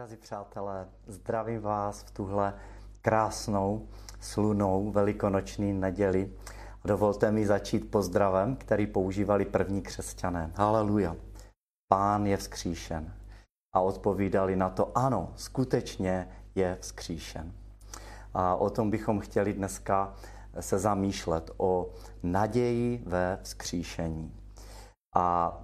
Drazí přátelé, zdravím vás v tuhle krásnou, slunou velikonoční neděli. Dovolte mi začít pozdravem, který používali první křesťané. Haleluja. Pán je vzkříšen. A odpovídali na to, ano, skutečně je vzkříšen. A o tom bychom chtěli dneska se zamýšlet, o naději ve vzkříšení. A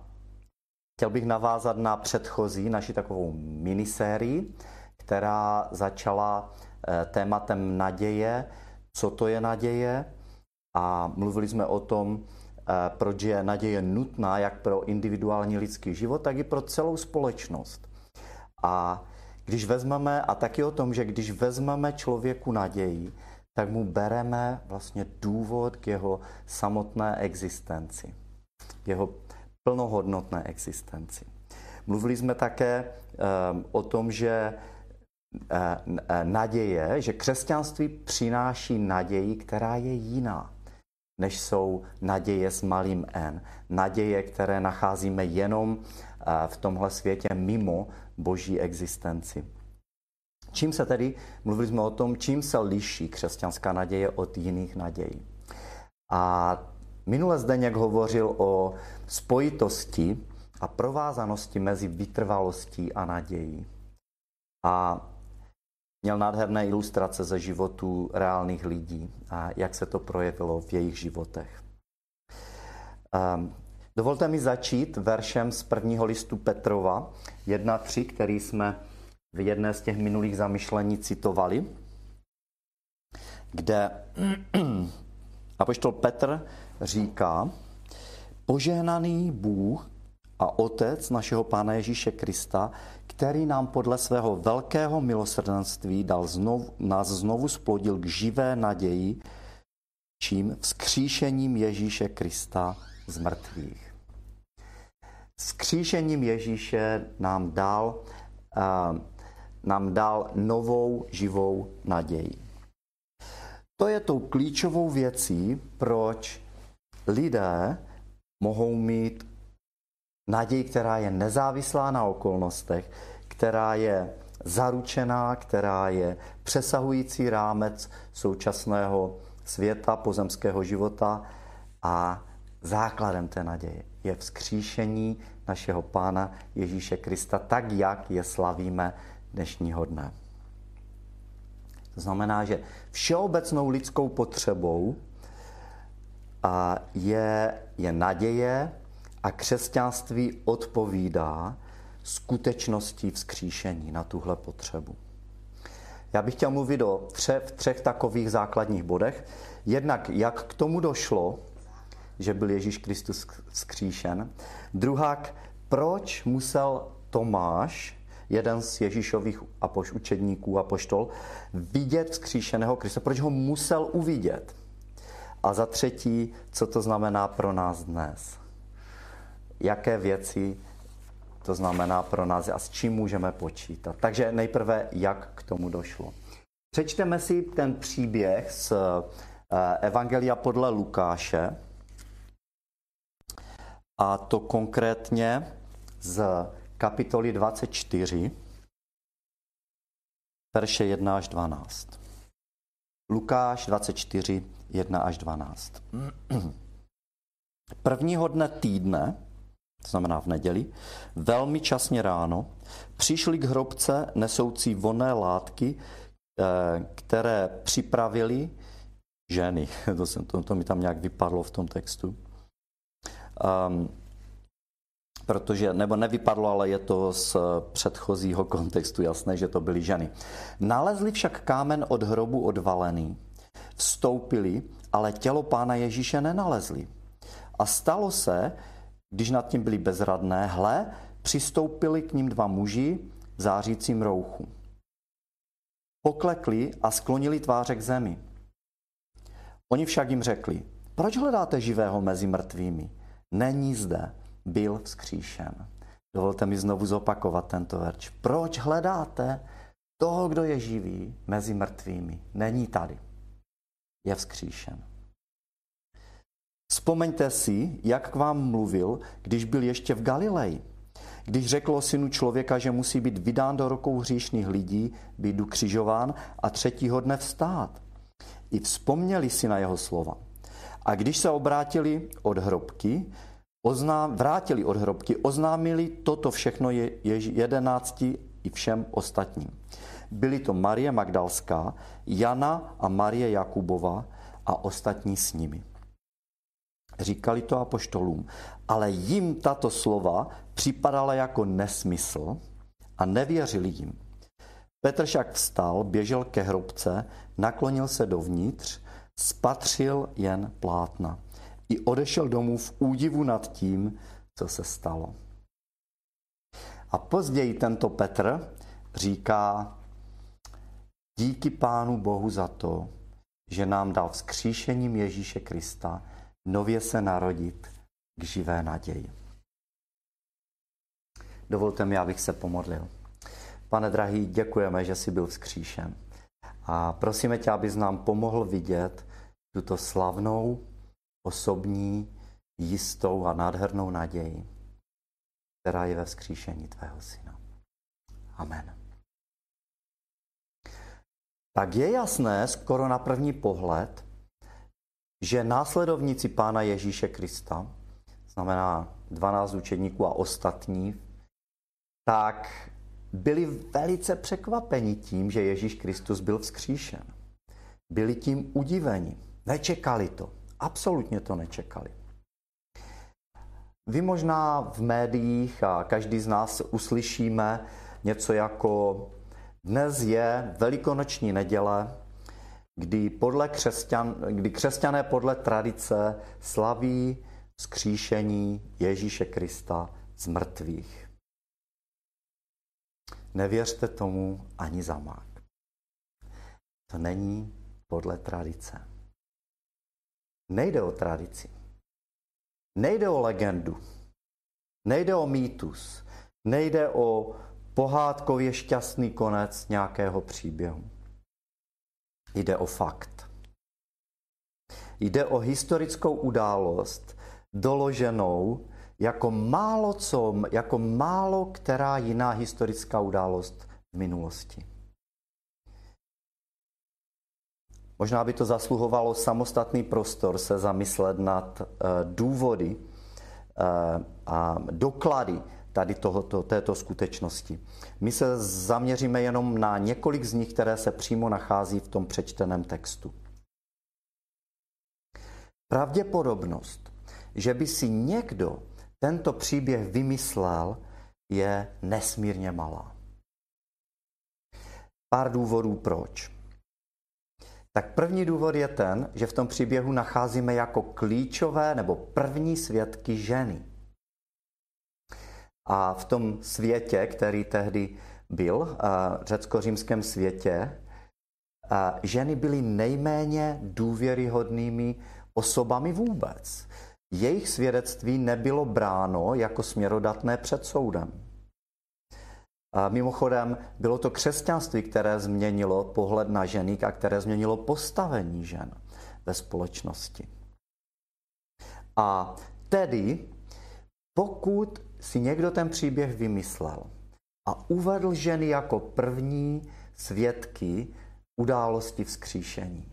Chtěl bych navázat na předchozí naši takovou minisérii, která začala eh, tématem naděje, co to je naděje? A mluvili jsme o tom, eh, proč je naděje nutná jak pro individuální lidský život, tak i pro celou společnost. A když vezmeme, a taky o tom, že když vezmeme člověku naději, tak mu bereme vlastně důvod k jeho samotné existenci, jeho plnohodnotné existenci. Mluvili jsme také ehm, o tom, že eh, eh, naděje, že křesťanství přináší naději, která je jiná, než jsou naděje s malým n. Naděje, které nacházíme jenom eh, v tomhle světě mimo boží existenci. Čím se tedy, mluvili jsme o tom, čím se liší křesťanská naděje od jiných nadějí. A Minule Zdeněk hovořil o spojitosti a provázanosti mezi vytrvalostí a nadějí. A měl nádherné ilustrace ze životů reálných lidí a jak se to projevilo v jejich životech. Um, dovolte mi začít veršem z prvního listu Petrova 1.3, který jsme v jedné z těch minulých zamyšlení citovali, kde apoštol Petr říká, požehnaný Bůh a Otec našeho Pána Ježíše Krista, který nám podle svého velkého milosrdenství dal znovu, nás znovu splodil k živé naději, čím vzkříšením Ježíše Krista z mrtvých. Vzkříšením Ježíše nám dal, uh, nám dal novou živou naději. To je tou klíčovou věcí, proč lidé mohou mít naději, která je nezávislá na okolnostech, která je zaručená, která je přesahující rámec současného světa, pozemského života a základem té naděje je vzkříšení našeho Pána Ježíše Krista, tak jak je slavíme dnešního dne. To znamená, že všeobecnou lidskou potřebou a je, je naděje a křesťanství odpovídá skutečnosti vzkříšení na tuhle potřebu. Já bych chtěl mluvit o tře, v třech takových základních bodech. Jednak, jak k tomu došlo, že byl Ježíš Kristus vzkříšen. Druhák, proč musel Tomáš, jeden z Ježíšových apoš, učedníků a poštol, vidět vzkříšeného Krista. Proč ho musel uvidět? A za třetí, co to znamená pro nás dnes? Jaké věci to znamená pro nás a s čím můžeme počítat? Takže nejprve, jak k tomu došlo. Přečteme si ten příběh z eh, Evangelia podle Lukáše, a to konkrétně z kapitoly 24, verše 1 až 12. Lukáš 24, 1 až 12. Prvního dne týdne, to znamená v neděli, velmi časně ráno, přišli k hrobce nesoucí vonné látky, eh, které připravili ženy. To, jsem, to, to mi tam nějak vypadlo v tom textu. Um, protože, nebo nevypadlo, ale je to z předchozího kontextu jasné, že to byly ženy. Nalezli však kámen od hrobu odvalený, vstoupili, ale tělo pána Ježíše nenalezli. A stalo se, když nad tím byli bezradné, hle, přistoupili k ním dva muži v zářícím rouchu. Poklekli a sklonili tváře k zemi. Oni však jim řekli, proč hledáte živého mezi mrtvými? Není zde, byl vzkříšen. Dovolte mi znovu zopakovat tento verč. Proč hledáte toho, kdo je živý mezi mrtvými? Není tady. Je vzkříšen. Vzpomeňte si, jak k vám mluvil, když byl ještě v Galileji. když řekl o synu člověka, že musí být vydán do rukou hříšných lidí, být ukřižován a třetího dne vstát. I vzpomněli si na jeho slova. A když se obrátili od hrobky, oznám, vrátili od hrobky, oznámili toto všechno je, je, jedenácti i všem ostatním. Byly to Marie Magdalská, Jana a Marie Jakubova a ostatní s nimi. Říkali to apoštolům, ale jim tato slova připadala jako nesmysl a nevěřili jim. Petr však vstal, běžel ke hrobce, naklonil se dovnitř, spatřil jen plátna i odešel domů v údivu nad tím, co se stalo. A později tento Petr říká, díky Pánu Bohu za to, že nám dal vzkříšením Ježíše Krista nově se narodit k živé naději. Dovolte mi, abych se pomodlil. Pane drahý, děkujeme, že jsi byl vzkříšen. A prosíme tě, abys nám pomohl vidět tuto slavnou, osobní, jistou a nádhernou naději, která je ve vzkříšení tvého syna. Amen. Tak je jasné skoro na první pohled, že následovníci Pána Ježíše Krista, znamená 12 učedníků a ostatní, tak byli velice překvapeni tím, že Ježíš Kristus byl vzkříšen. Byli tím udiveni. Nečekali to. Absolutně to nečekali. Vy možná v médiích a každý z nás uslyšíme něco jako dnes je velikonoční neděle, kdy, podle křesťan, kdy křesťané podle tradice slaví skříšení Ježíše Krista z mrtvých. Nevěřte tomu ani za mák. To není podle tradice. Nejde o tradici. Nejde o legendu. Nejde o mýtus. Nejde o pohádkově šťastný konec nějakého příběhu. Jde o fakt. Jde o historickou událost, doloženou jako málo co, jako málo která jiná historická událost v minulosti. Možná by to zasluhovalo samostatný prostor se zamyslet nad uh, důvody uh, a doklady tady tohoto, této skutečnosti. My se zaměříme jenom na několik z nich, které se přímo nachází v tom přečteném textu. Pravděpodobnost, že by si někdo tento příběh vymyslel, je nesmírně malá. Pár důvodů proč. Tak první důvod je ten, že v tom příběhu nacházíme jako klíčové nebo první svědky ženy. A v tom světě, který tehdy byl, řecko-římském světě, ženy byly nejméně důvěryhodnými osobami vůbec. Jejich svědectví nebylo bráno jako směrodatné před soudem. A mimochodem, bylo to křesťanství, které změnilo pohled na ženy a které změnilo postavení žen ve společnosti. A tedy, pokud si někdo ten příběh vymyslel a uvedl ženy jako první svědky události vzkříšení,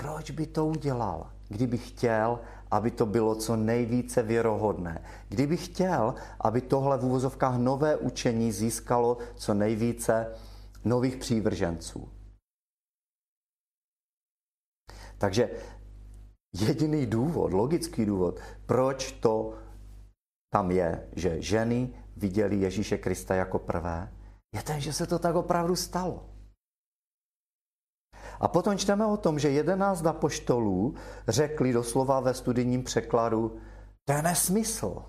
proč by to udělal, kdyby chtěl, aby to bylo co nejvíce věrohodné. Kdyby chtěl, aby tohle v úvozovkách nové učení získalo co nejvíce nových přívrženců. Takže jediný důvod, logický důvod, proč to tam je, že ženy viděli Ježíše Krista jako prvé, je ten, že se to tak opravdu stalo. A potom čteme o tom, že jedenáct apoštolů řekli doslova ve studijním překladu, to je nesmysl,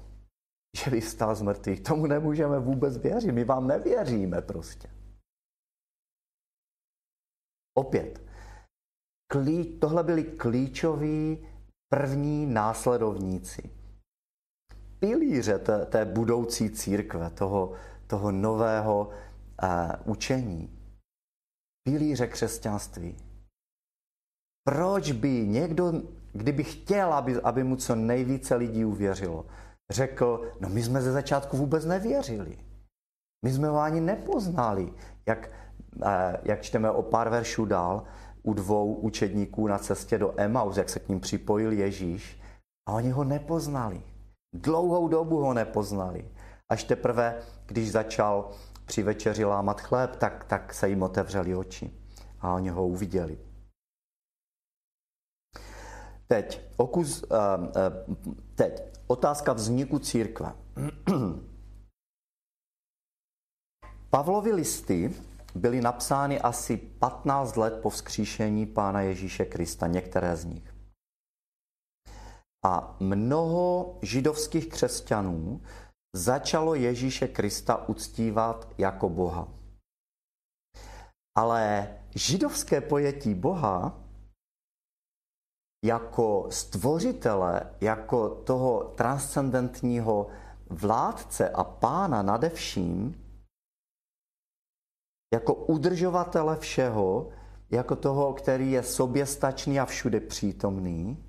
že vystal z mrtvých. Tomu nemůžeme vůbec věřit, my vám nevěříme prostě. Opět, klí, tohle byli klíčoví první následovníci. Pilíře té, té budoucí církve, toho, toho nového uh, učení pilíře křesťanství. Proč by někdo, kdyby chtěl, aby, aby mu co nejvíce lidí uvěřilo, řekl, no my jsme ze začátku vůbec nevěřili. My jsme ho ani nepoznali. Jak, eh, jak čteme o pár veršů dál, u dvou učedníků na cestě do Emaus, jak se k ním připojil Ježíš, a oni ho nepoznali. Dlouhou dobu ho nepoznali. Až teprve, když začal při večeři lámat chléb, tak, tak se jim otevřeli oči a oni ho uviděli. Teď, okus, uh, uh, teď otázka vzniku církve. Pavlovy listy byly napsány asi 15 let po vzkříšení Pána Ježíše Krista, některé z nich. A mnoho židovských křesťanů začalo Ježíše Krista uctívat jako Boha. Ale židovské pojetí Boha jako stvořitele, jako toho transcendentního vládce a pána nade vším, jako udržovatele všeho, jako toho, který je soběstačný a všude přítomný,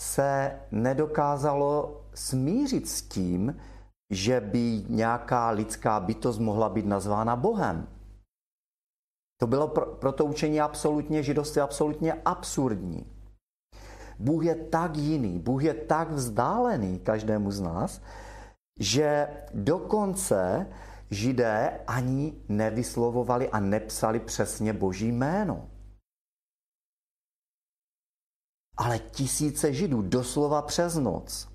se nedokázalo smířit s tím, že by nějaká lidská bytost mohla být nazvána Bohem. To bylo pro, pro to učení absolutně židovství absolutně absurdní. Bůh je tak jiný, Bůh je tak vzdálený každému z nás, že dokonce židé ani nevyslovovali a nepsali přesně boží jméno. Ale tisíce židů doslova přes noc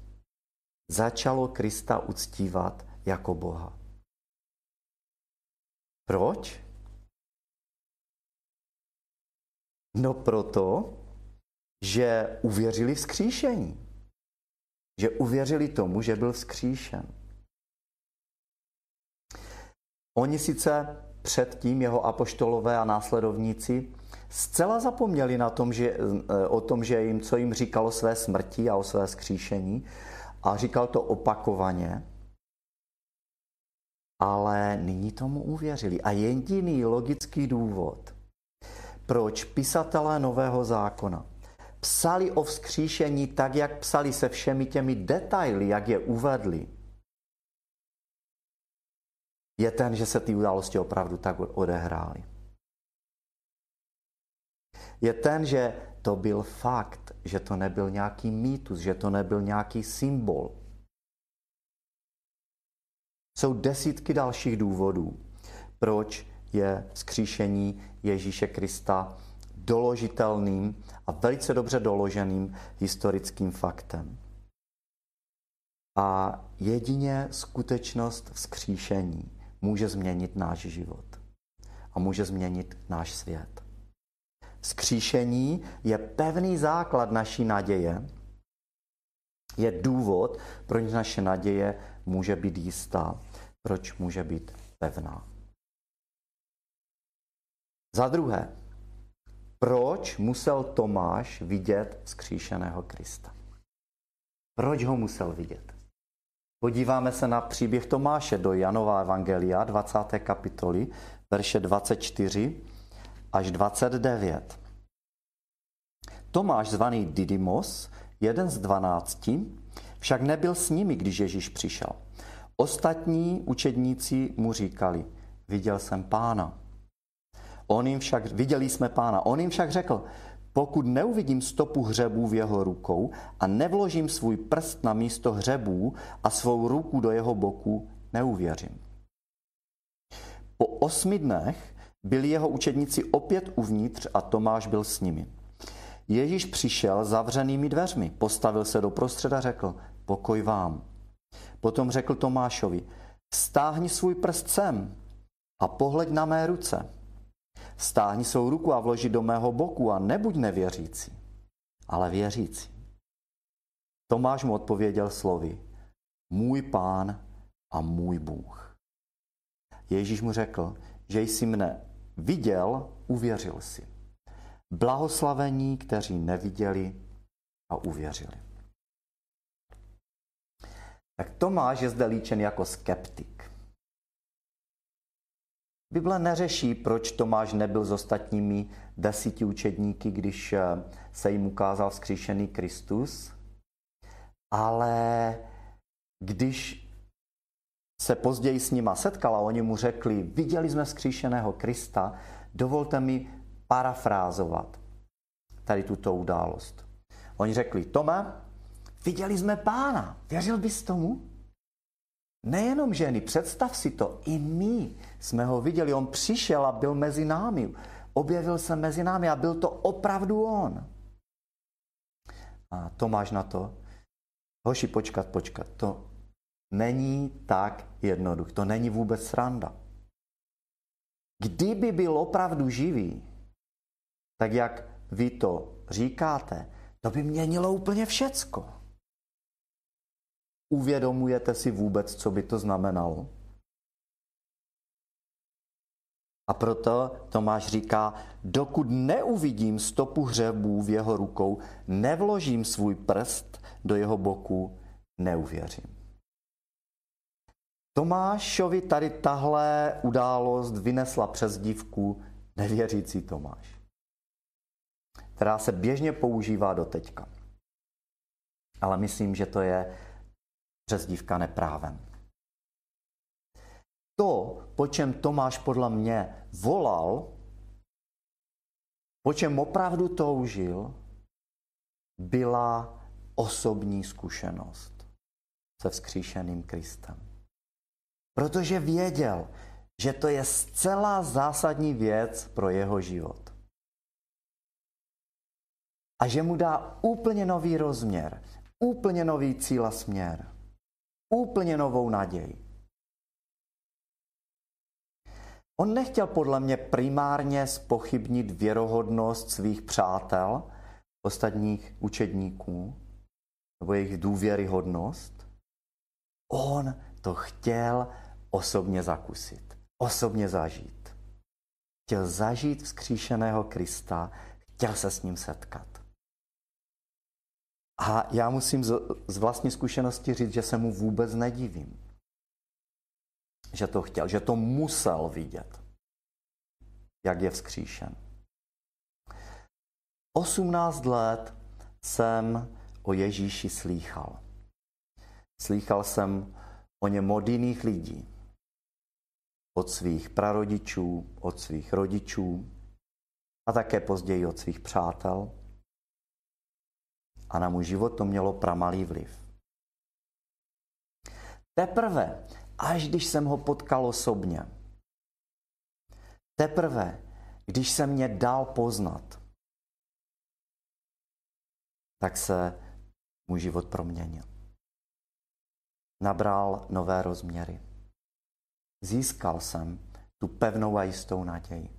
začalo Krista uctívat jako Boha. Proč? No proto, že uvěřili vzkříšení. Že uvěřili tomu, že byl vzkříšen. Oni sice předtím jeho apoštolové a následovníci zcela zapomněli na tom, že, eh, o tom, že jim, co jim říkalo své smrti a o své skříšení a říkal to opakovaně, ale nyní tomu uvěřili. A jediný logický důvod, proč pisatelé Nového zákona psali o vzkříšení tak, jak psali se všemi těmi detaily, jak je uvedli, je ten, že se ty události opravdu tak odehrály. Je ten, že to byl fakt, že to nebyl nějaký mýtus, že to nebyl nějaký symbol. Jsou desítky dalších důvodů, proč je skříšení Ježíše Krista doložitelným a velice dobře doloženým historickým faktem. A jedině skutečnost vzkříšení může změnit náš život a může změnit náš svět. Skříšení je pevný základ naší naděje, je důvod, proč naše naděje může být jistá, proč může být pevná. Za druhé, proč musel Tomáš vidět skříšeného Krista? Proč ho musel vidět? Podíváme se na příběh Tomáše do Janova Evangelia 20. kapitoly, verše 24 až 29. Tomáš, zvaný Didymos, jeden z dvanácti, však nebyl s nimi, když Ježíš přišel. Ostatní učedníci mu říkali, viděl jsem pána. On jim však, viděli jsme pána, on jim však řekl, pokud neuvidím stopu hřebů v jeho rukou a nevložím svůj prst na místo hřebů a svou ruku do jeho boku, neuvěřím. Po osmi dnech byli jeho učedníci opět uvnitř a Tomáš byl s nimi. Ježíš přišel zavřenými dveřmi, postavil se do prostředa a řekl, pokoj vám. Potom řekl Tomášovi, stáhni svůj prst sem a pohleď na mé ruce. Stáhni svou ruku a vloži do mého boku a nebuď nevěřící, ale věřící. Tomáš mu odpověděl slovy, můj pán a můj Bůh. Ježíš mu řekl, že jsi mne viděl, uvěřil si. Blahoslavení, kteří neviděli a uvěřili. Tak Tomáš je zde líčen jako skeptik. Bible neřeší, proč Tomáš nebyl s ostatními desíti učedníky, když eh, se jim ukázal vzkříšený Kristus, ale když se později s nima setkal a oni mu řekli, viděli jsme vzkříšeného Krista, dovolte mi parafrázovat tady tuto událost. Oni řekli, Tome, viděli jsme pána, věřil bys tomu? Nejenom ženy, představ si to, i my jsme ho viděli, on přišel a byl mezi námi, objevil se mezi námi a byl to opravdu on. A Tomáš na to, hoši, počkat, počkat, to není tak jednoduché, to není vůbec sranda. Kdyby byl opravdu živý, tak jak vy to říkáte, to by měnilo úplně všecko. Uvědomujete si vůbec, co by to znamenalo? A proto Tomáš říká, dokud neuvidím stopu hřebů v jeho rukou, nevložím svůj prst do jeho boku, neuvěřím. Tomášovi tady tahle událost vynesla přes dívku nevěřící Tomáš, která se běžně používá do teďka. Ale myslím, že to je přezdívka neprávem. To, po čem Tomáš podle mě volal, po čem opravdu toužil, byla osobní zkušenost se vzkříšeným Kristem. Protože věděl, že to je zcela zásadní věc pro jeho život. A že mu dá úplně nový rozměr, úplně nový cíl a směr úplně novou naději. On nechtěl podle mě primárně spochybnit věrohodnost svých přátel, ostatních učedníků, nebo jejich důvěryhodnost. On to chtěl osobně zakusit, osobně zažít. Chtěl zažít vzkříšeného Krista, chtěl se s ním setkat. A já musím z vlastní zkušenosti říct, že se mu vůbec nedivím. Že to chtěl, že to musel vidět, jak je vzkříšen. 18 let jsem o Ježíši slýchal. Slýchal jsem o něm od jiných lidí. Od svých prarodičů, od svých rodičů a také později od svých přátel a na můj život to mělo pramalý vliv. Teprve, až když jsem ho potkal osobně, teprve, když se mě dal poznat, tak se můj život proměnil. Nabral nové rozměry. Získal jsem tu pevnou a jistou naději.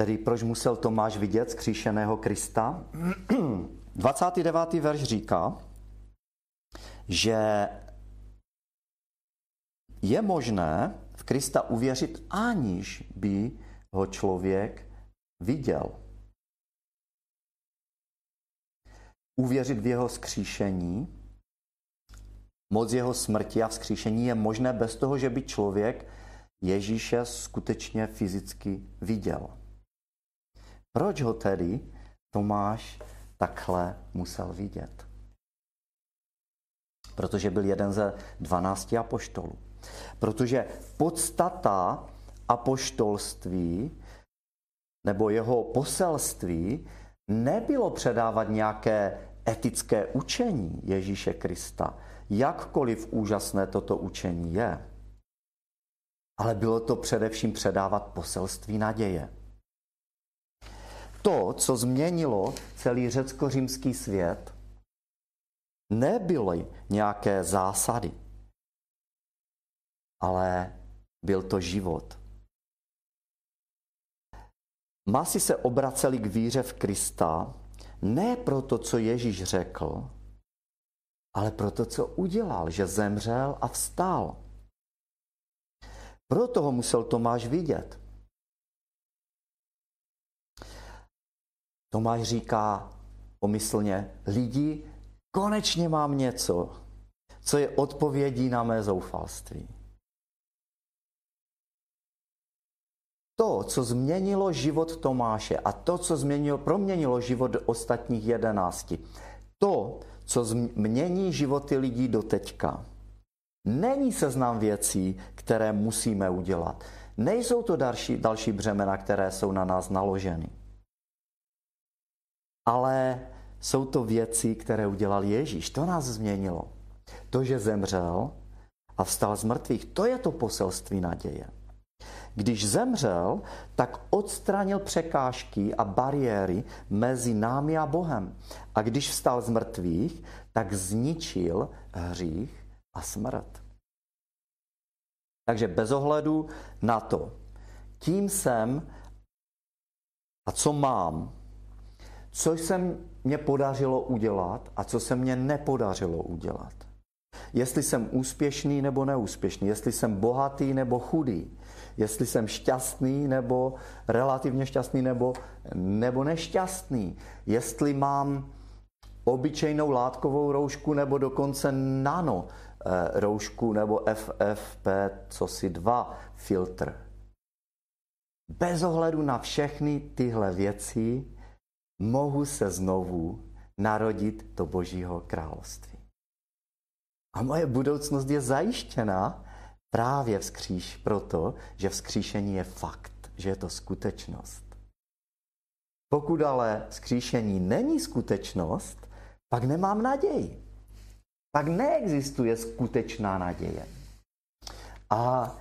Tedy proč musel Tomáš vidět skříšeného Krista? 29. verš říká, že je možné v Krista uvěřit, aniž by ho člověk viděl. Uvěřit v jeho skříšení, moc jeho smrti a vzkříšení je možné bez toho, že by člověk Ježíše skutečně fyzicky viděl. Proč ho tedy Tomáš takhle musel vidět? Protože byl jeden ze dvanácti apoštolů. Protože podstata apoštolství nebo jeho poselství nebylo předávat nějaké etické učení Ježíše Krista, jakkoliv úžasné toto učení je. Ale bylo to především předávat poselství naděje to, co změnilo celý řecko-římský svět, nebyly nějaké zásady, ale byl to život. Masy se obraceli k víře v Krista ne proto, co Ježíš řekl, ale proto, co udělal, že zemřel a vstal. Proto ho musel Tomáš vidět. Tomáš říká pomyslně, lidi, konečně mám něco, co je odpovědí na mé zoufalství. To, co změnilo život Tomáše a to, co změnilo, proměnilo život ostatních jedenácti, to, co změní životy lidí do teďka, není seznam věcí, které musíme udělat. Nejsou to další, další břemena, které jsou na nás naloženy. Ale jsou to věci, které udělal Ježíš. To nás změnilo. To, že zemřel a vstal z mrtvých, to je to poselství naděje. Když zemřel, tak odstranil překážky a bariéry mezi námi a Bohem. A když vstal z mrtvých, tak zničil hřích a smrt. Takže bez ohledu na to, kým jsem a co mám, co se mě podařilo udělat a co se mě nepodařilo udělat. Jestli jsem úspěšný nebo neúspěšný, jestli jsem bohatý nebo chudý, jestli jsem šťastný nebo relativně šťastný nebo, nebo nešťastný, jestli mám obyčejnou látkovou roušku nebo dokonce nano eh, roušku nebo FFP, co si dva filtr. Bez ohledu na všechny tyhle věci mohu se znovu narodit do Božího království. A moje budoucnost je zajištěna právě vzkříš proto, že vzkříšení je fakt, že je to skutečnost. Pokud ale vzkříšení není skutečnost, pak nemám naději. Pak neexistuje skutečná naděje. A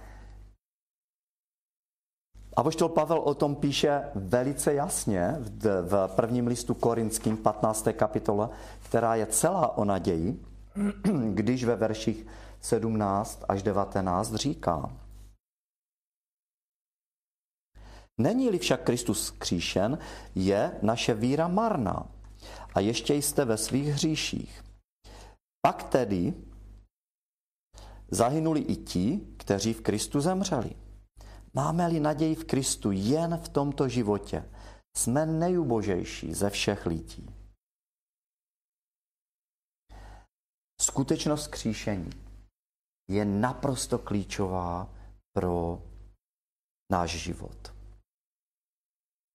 Apoštol Pavel o tom píše velice jasně v prvním listu korinským 15. kapitole, která je celá o naději, když ve verších 17 až 19 říká. Není-li však Kristus kříšen, je naše víra marná a ještě jste ve svých hříších. Pak tedy zahynuli i ti, kteří v Kristu zemřeli. Máme-li naději v Kristu jen v tomto životě, jsme nejubožejší ze všech lidí. Skutečnost kříšení je naprosto klíčová pro náš život.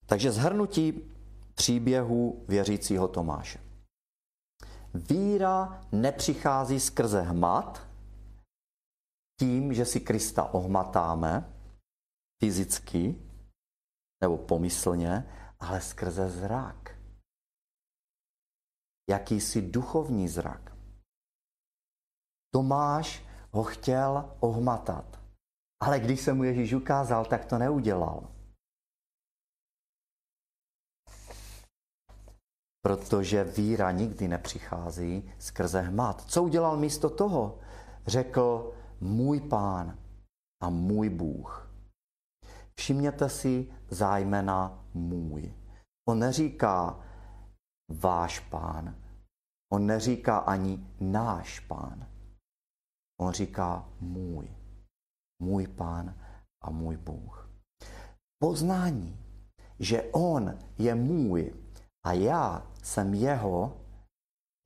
Takže zhrnutí příběhu věřícího Tomáše. Víra nepřichází skrze hmat, tím, že si Krista ohmatáme fyzicky nebo pomyslně, ale skrze zrak. Jakýsi duchovní zrak. Tomáš ho chtěl ohmatat. Ale když se mu Ježíš ukázal, tak to neudělal. Protože víra nikdy nepřichází skrze hmat. Co udělal místo toho? Řekl, můj pán a můj Bůh. Všimněte si zájmena můj. On neříká váš pán. On neříká ani náš pán. On říká můj, můj pán a můj Bůh. Poznání, že on je můj a já jsem jeho,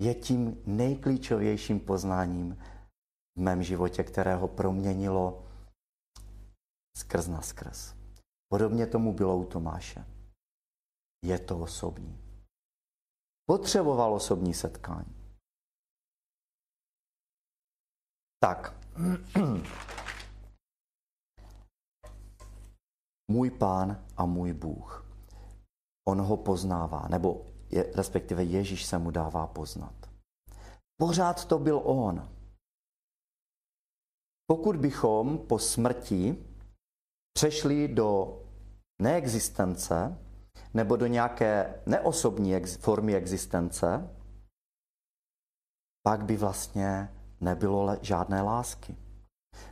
je tím nejklíčovějším poznáním v mém životě, které ho proměnilo skrz na skrz. Podobně tomu bylo u Tomáše. Je to osobní. Potřeboval osobní setkání. Tak. můj pán a můj Bůh. On ho poznává, nebo je, respektive Ježíš se mu dává poznat. Pořád to byl on. Pokud bychom po smrti přešli do neexistence nebo do nějaké neosobní ex- formy existence, pak by vlastně nebylo žádné lásky.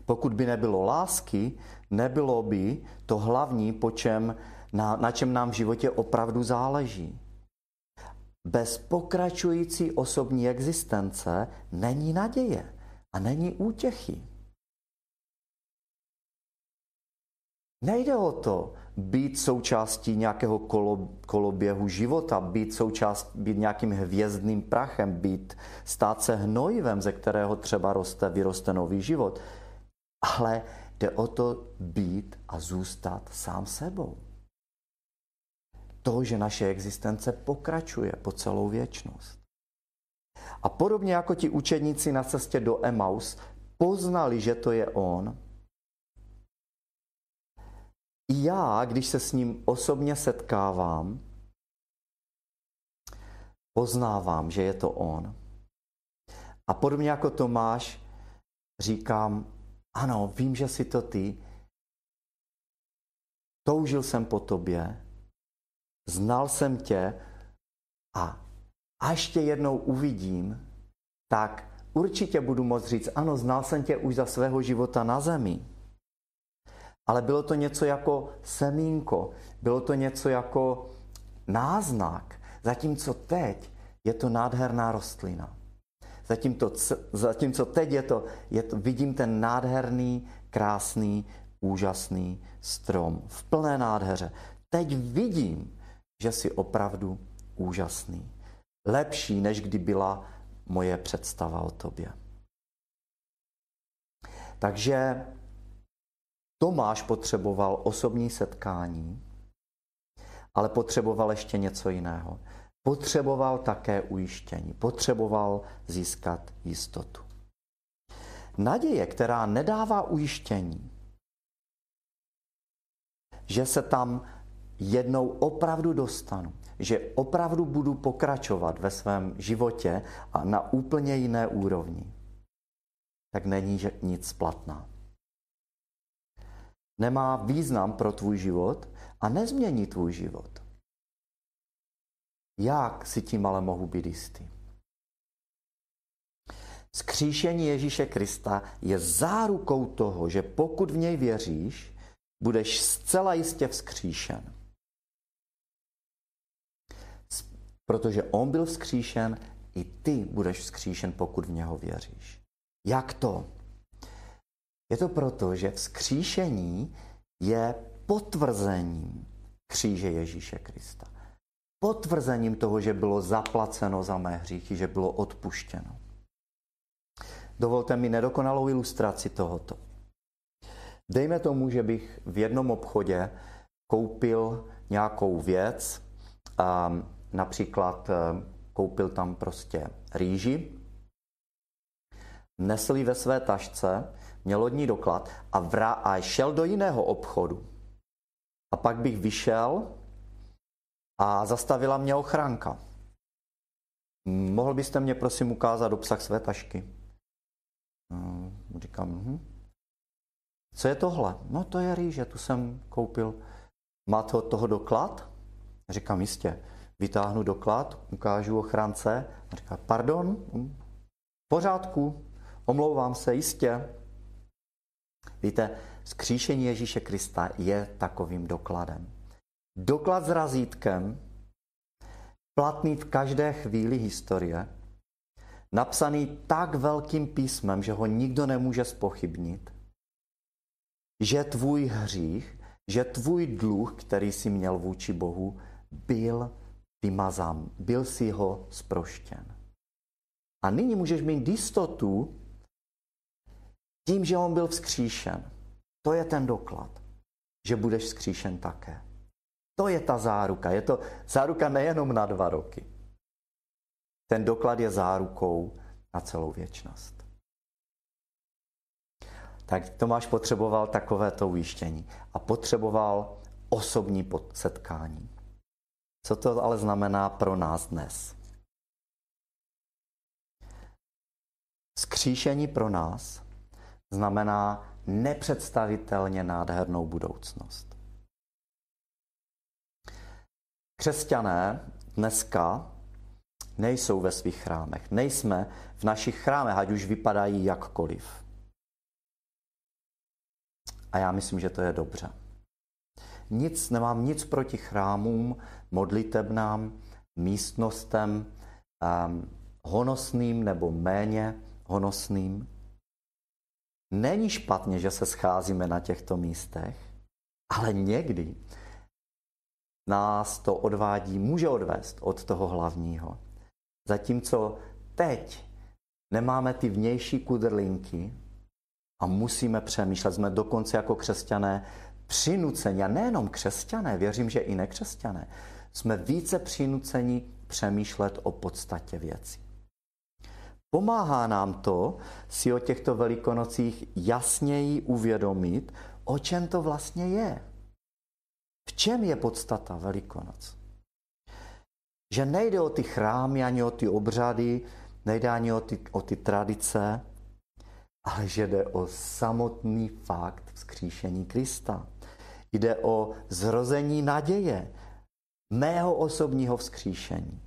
Pokud by nebylo lásky, nebylo by to hlavní, po čem, na, na čem nám v životě opravdu záleží. Bez pokračující osobní existence není naděje a není útěchy. Nejde o to být součástí nějakého kolo, koloběhu života, být, součást, být nějakým hvězdným prachem, být, stát se hnojivem, ze kterého třeba roste, vyroste nový život. Ale jde o to být a zůstat sám sebou. To, že naše existence pokračuje po celou věčnost. A podobně jako ti učedníci na cestě do Emaus poznali, že to je on, i já, když se s ním osobně setkávám, poznávám, že je to on. A podobně jako Tomáš, říkám, ano, vím, že jsi to ty, toužil jsem po tobě, znal jsem tě a a ještě jednou uvidím, tak určitě budu moct říct, ano, znal jsem tě už za svého života na zemi. Ale bylo to něco jako semínko, bylo to něco jako náznak, zatímco teď je to nádherná rostlina. Zatímco, zatímco teď je to, je to, vidím ten nádherný, krásný, úžasný strom v plné nádheře. Teď vidím, že jsi opravdu úžasný lepší, než kdy byla moje představa o tobě. Takže Tomáš potřeboval osobní setkání, ale potřeboval ještě něco jiného. Potřeboval také ujištění, potřeboval získat jistotu. Naděje, která nedává ujištění, že se tam jednou opravdu dostanu, že opravdu budu pokračovat ve svém životě a na úplně jiné úrovni, tak není nic platná. Nemá význam pro tvůj život a nezmění tvůj život. Jak si tím ale mohu být jistý? Skříšení Ježíše Krista je zárukou toho, že pokud v něj věříš, budeš zcela jistě vzkříšen. Protože on byl vzkříšen, i ty budeš vzkříšen, pokud v něho věříš. Jak to? Je to proto, že vzkříšení je potvrzením kříže Ježíše Krista. Potvrzením toho, že bylo zaplaceno za mé hříchy, že bylo odpuštěno. Dovolte mi nedokonalou ilustraci tohoto. Dejme tomu, že bych v jednom obchodě koupil nějakou věc, Například eh, koupil tam prostě rýži, nesl ji ve své tašce, měl od ní doklad a, vrá, a šel do jiného obchodu. A pak bych vyšel a zastavila mě ochránka. Mohl byste mě prosím ukázat obsah své tašky? No, říkám, hm. co je tohle? No to je rýže, tu jsem koupil. Máte od toho doklad? Říkám, jistě. Vytáhnu doklad, ukážu ochránce říká, pardon, v pořádku, omlouvám se, jistě. Víte, skříšení Ježíše Krista je takovým dokladem. Doklad s razítkem, platný v každé chvíli historie, napsaný tak velkým písmem, že ho nikdo nemůže spochybnit, že tvůj hřích, že tvůj dluh, který jsi měl vůči Bohu, byl vymazán, byl si ho sproštěn. A nyní můžeš mít jistotu tím, že on byl vzkříšen. To je ten doklad, že budeš vzkříšen také. To je ta záruka. Je to záruka nejenom na dva roky. Ten doklad je zárukou na celou věčnost. Tak Tomáš potřeboval takovéto ujištění a potřeboval osobní setkání. Co to ale znamená pro nás dnes? Skříšení pro nás znamená nepředstavitelně nádhernou budoucnost. Křesťané dneska nejsou ve svých chrámech. Nejsme v našich chrámech, ať už vypadají jakkoliv. A já myslím, že to je dobře. Nic, nemám nic proti chrámům, modlitebnám, místnostem, um, honosným nebo méně honosným. Není špatně, že se scházíme na těchto místech, ale někdy nás to odvádí, může odvést od toho hlavního. Zatímco teď nemáme ty vnější kudrlinky a musíme přemýšlet, jsme dokonce jako křesťané přinuceni, a nejenom křesťané, věřím, že i nekřesťané, jsme více přinuceni přemýšlet o podstatě věcí. Pomáhá nám to si o těchto velikonocích jasněji uvědomit, o čem to vlastně je. V čem je podstata Velikonoc? Že nejde o ty chrámy, ani o ty obřady, nejde ani o ty, o ty tradice, ale že jde o samotný fakt vzkříšení Krista. Jde o zrození naděje, mého osobního vzkříšení.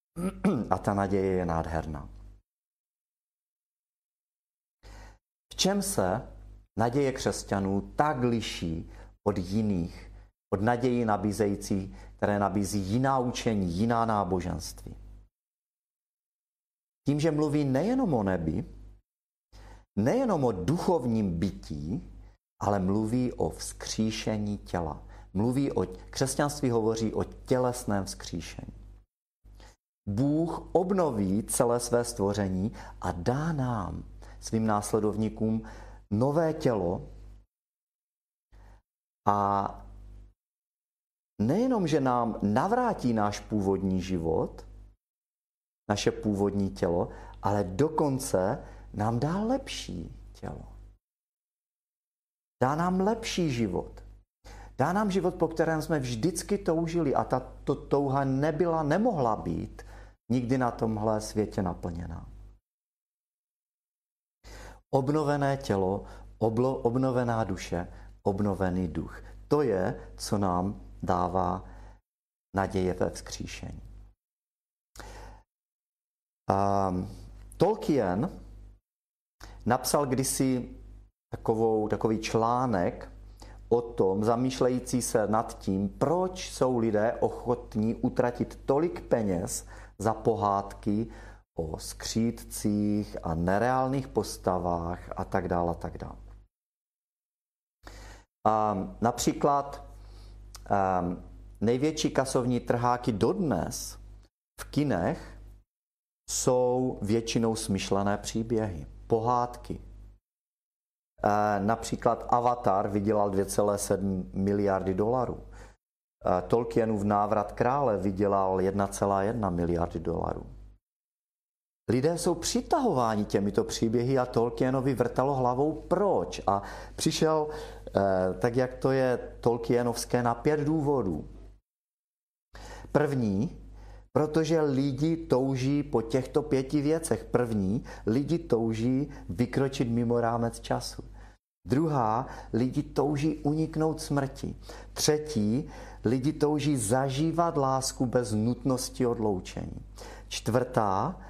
A ta naděje je nádherná. Čem se naděje křesťanů tak liší od jiných, od naději nabízející, které nabízí jiná učení, jiná náboženství? Tím, že mluví nejenom o nebi, nejenom o duchovním bytí, ale mluví o vzkříšení těla. Mluví o, křesťanství hovoří o tělesném vzkříšení. Bůh obnoví celé své stvoření a dá nám, svým následovníkům, nové tělo a nejenom, že nám navrátí náš původní život, naše původní tělo, ale dokonce nám dá lepší tělo. Dá nám lepší život. Dá nám život, po kterém jsme vždycky toužili a ta to touha nebyla, nemohla být nikdy na tomhle světě naplněná. Obnovené tělo, oblo, obnovená duše, obnovený duch. To je, co nám dává naděje ve vzkříšení. Um, Tolkien napsal kdysi takovou, takový článek o tom, zamýšlející se nad tím, proč jsou lidé ochotní utratit tolik peněz za pohádky o skřídcích a nereálných postavách a tak dále, a tak dále. Například um, největší kasovní trháky dodnes v kinech jsou většinou smyšlené příběhy, pohádky. E, například Avatar vydělal 2,7 miliardy dolarů. E, Tolkienův návrat krále vydělal 1,1 miliardy dolarů. Lidé jsou přitahováni těmito příběhy a Tolkienovi vrtalo hlavou proč. A přišel, eh, tak jak to je Tolkienovské, na pět důvodů. První, protože lidi touží po těchto pěti věcech. První, lidi touží vykročit mimo rámec času. Druhá, lidi touží uniknout smrti. Třetí, lidi touží zažívat lásku bez nutnosti odloučení. Čtvrtá,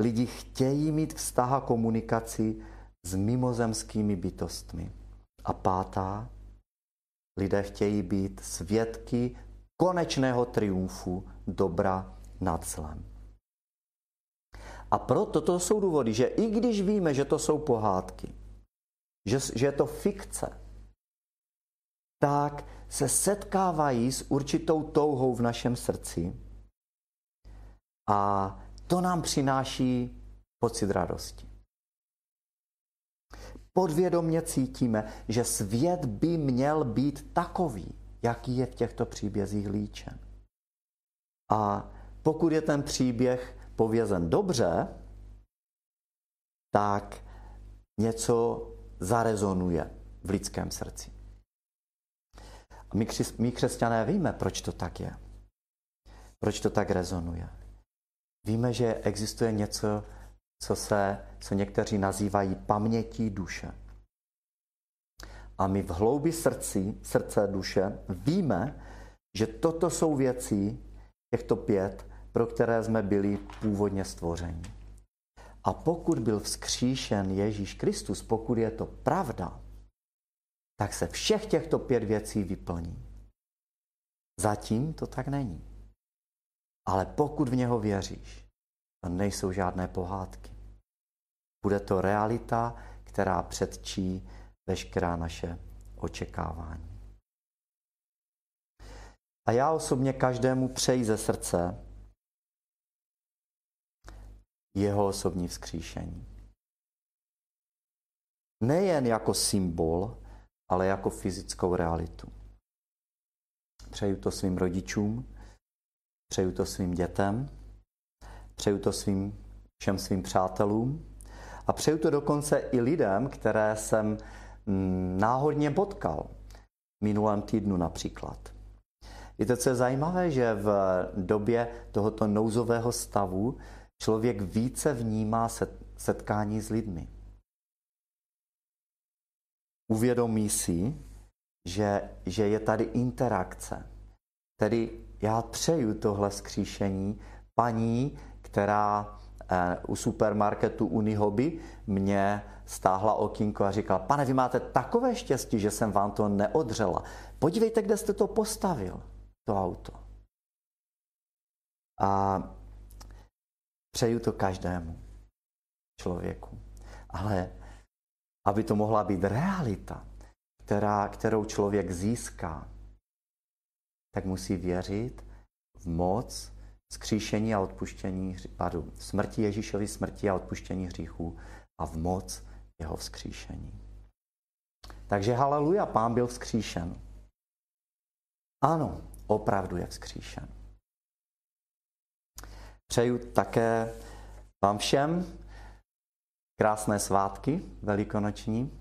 Lidi chtějí mít vztah a komunikaci s mimozemskými bytostmi. A pátá, lidé chtějí být svědky konečného triumfu dobra nad zlem. A proto to jsou důvody, že i když víme, že to jsou pohádky, že, že je to fikce, tak se setkávají s určitou touhou v našem srdci a to nám přináší pocit radosti. Podvědomně cítíme, že svět by měl být takový, jaký je v těchto příbězích líčen. A pokud je ten příběh povězen dobře, tak něco zarezonuje v lidském srdci. A my, křes, my křesťané víme, proč to tak je. Proč to tak rezonuje. Víme, že existuje něco, co, se, co někteří nazývají pamětí duše. A my v hloubi srdci, srdce duše víme, že toto jsou věci, těchto pět, pro které jsme byli původně stvořeni. A pokud byl vzkříšen Ježíš Kristus, pokud je to pravda, tak se všech těchto pět věcí vyplní. Zatím to tak není. Ale pokud v něho věříš, to nejsou žádné pohádky. Bude to realita, která předčí veškerá naše očekávání. A já osobně každému přeji ze srdce jeho osobní vzkříšení. Nejen jako symbol, ale jako fyzickou realitu. Přeju to svým rodičům, Přeju to svým dětem, přeju to svým všem svým přátelům a přeju to dokonce i lidem, které jsem mm, náhodně potkal. Minulém týdnu například. Víte, co je zajímavé, že v době tohoto nouzového stavu člověk více vnímá setkání s lidmi. Uvědomí si, že, že je tady interakce. Tedy já přeju tohle skříšení paní, která eh, u supermarketu Unihoby mě stáhla okýnko a říkala, pane, vy máte takové štěstí, že jsem vám to neodřela. Podívejte, kde jste to postavil, to auto. A přeju to každému člověku. Ale aby to mohla být realita, která, kterou člověk získá, tak musí věřit v moc skříšení a odpuštění, pardon, smrti Ježíšovi smrti a odpuštění hříchů a v moc jeho vzkříšení. Takže haleluja, pán byl vzkříšen. Ano, opravdu je vzkříšen. Přeju také vám všem krásné svátky velikonoční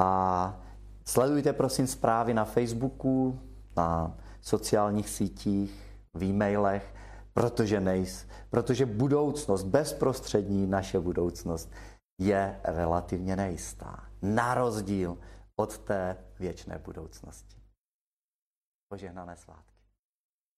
a sledujte prosím zprávy na Facebooku, na sociálních sítích, v e-mailech, protože nejs, protože budoucnost, bezprostřední naše budoucnost je relativně nejistá. Na rozdíl od té věčné budoucnosti. Požehnané svátky.